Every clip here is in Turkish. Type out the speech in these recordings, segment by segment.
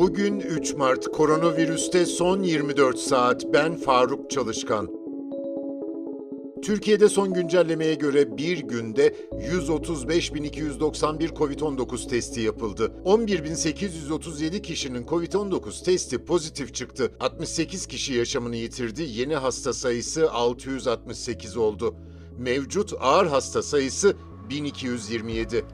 Bugün 3 Mart koronavirüste son 24 saat ben Faruk Çalışkan. Türkiye'de son güncellemeye göre bir günde 135.291 COVID-19 testi yapıldı. 11.837 kişinin COVID-19 testi pozitif çıktı. 68 kişi yaşamını yitirdi. Yeni hasta sayısı 668 oldu. Mevcut ağır hasta sayısı 1227.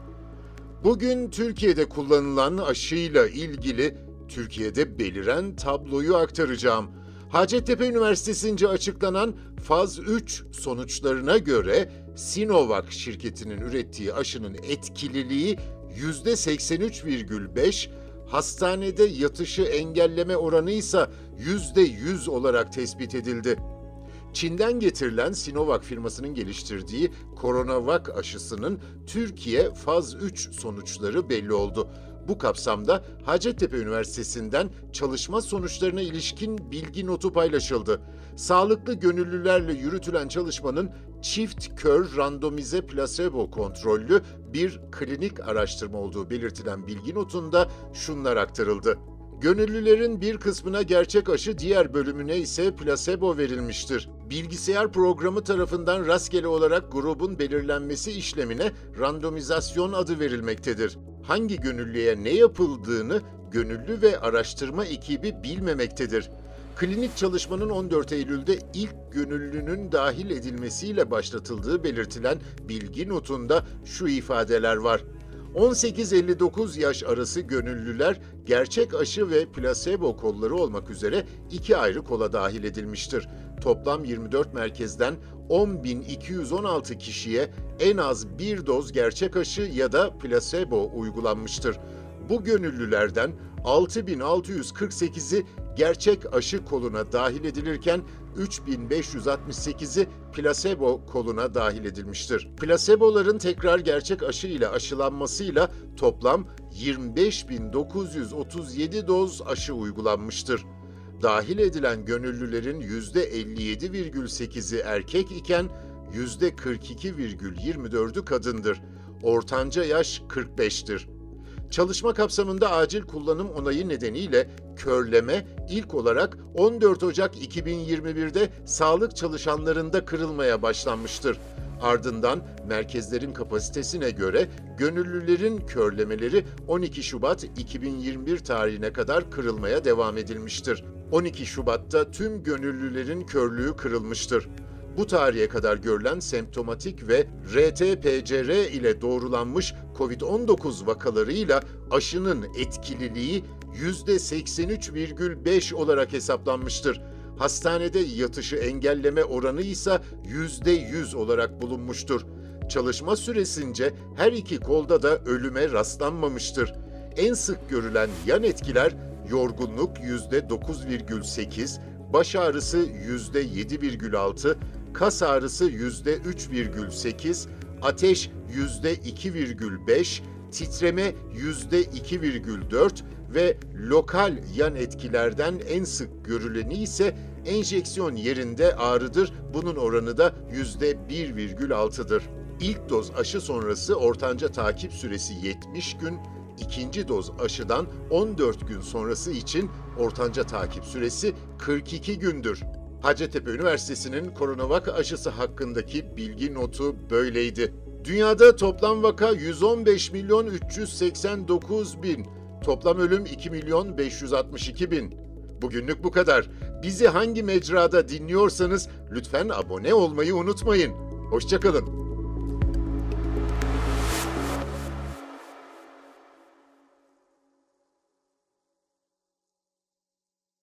Bugün Türkiye'de kullanılan aşıyla ilgili Türkiye'de beliren tabloyu aktaracağım. Hacettepe Üniversitesi'nce açıklanan faz 3 sonuçlarına göre Sinovac şirketinin ürettiği aşının etkililiği %83,5, hastanede yatışı engelleme oranı ise %100 olarak tespit edildi. Çin'den getirilen Sinovac firmasının geliştirdiği Coronavac aşısının Türkiye faz 3 sonuçları belli oldu. Bu kapsamda Hacettepe Üniversitesi'nden çalışma sonuçlarına ilişkin bilgi notu paylaşıldı. Sağlıklı gönüllülerle yürütülen çalışmanın çift kör randomize plasebo kontrollü bir klinik araştırma olduğu belirtilen bilgi notunda şunlar aktarıldı. Gönüllülerin bir kısmına gerçek aşı, diğer bölümüne ise plasebo verilmiştir. Bilgisayar programı tarafından rastgele olarak grubun belirlenmesi işlemine randomizasyon adı verilmektedir. Hangi gönüllüye ne yapıldığını gönüllü ve araştırma ekibi bilmemektedir. Klinik çalışmanın 14 Eylül'de ilk gönüllünün dahil edilmesiyle başlatıldığı belirtilen bilgi notunda şu ifadeler var. 18-59 yaş arası gönüllüler gerçek aşı ve plasebo kolları olmak üzere iki ayrı kola dahil edilmiştir. Toplam 24 merkezden 10.216 kişiye en az bir doz gerçek aşı ya da plasebo uygulanmıştır. Bu gönüllülerden 6648'i gerçek aşı koluna dahil edilirken 3568'i plasebo koluna dahil edilmiştir. Plaseboların tekrar gerçek aşı ile aşılanmasıyla toplam 25.937 doz aşı uygulanmıştır. Dahil edilen gönüllülerin %57,8'i erkek iken %42,24'ü kadındır. Ortanca yaş 45'tir. Çalışma kapsamında acil kullanım onayı nedeniyle körleme ilk olarak 14 Ocak 2021'de sağlık çalışanlarında kırılmaya başlanmıştır. Ardından merkezlerin kapasitesine göre gönüllülerin körlemeleri 12 Şubat 2021 tarihine kadar kırılmaya devam edilmiştir. 12 Şubat'ta tüm gönüllülerin körlüğü kırılmıştır. Bu tarihe kadar görülen semptomatik ve RT-PCR ile doğrulanmış COVID-19 vakalarıyla aşının etkililiği %83,5 olarak hesaplanmıştır. Hastanede yatışı engelleme oranı ise %100 olarak bulunmuştur. Çalışma süresince her iki kolda da ölüme rastlanmamıştır. En sık görülen yan etkiler yorgunluk %9,8, baş ağrısı %7,6, kas ağrısı %3,8, ateş %2,5, titreme %2,4 ve lokal yan etkilerden en sık görüleni ise enjeksiyon yerinde ağrıdır. Bunun oranı da %1,6'dır. İlk doz aşı sonrası ortanca takip süresi 70 gün, ikinci doz aşıdan 14 gün sonrası için ortanca takip süresi 42 gündür. Hacettepe Üniversitesi'nin koronavak aşısı hakkındaki bilgi notu böyleydi. Dünyada toplam vaka 115 milyon 389 bin, toplam ölüm 2 milyon 562 bin. Bugünlük bu kadar. Bizi hangi mecrada dinliyorsanız lütfen abone olmayı unutmayın. Hoşçakalın.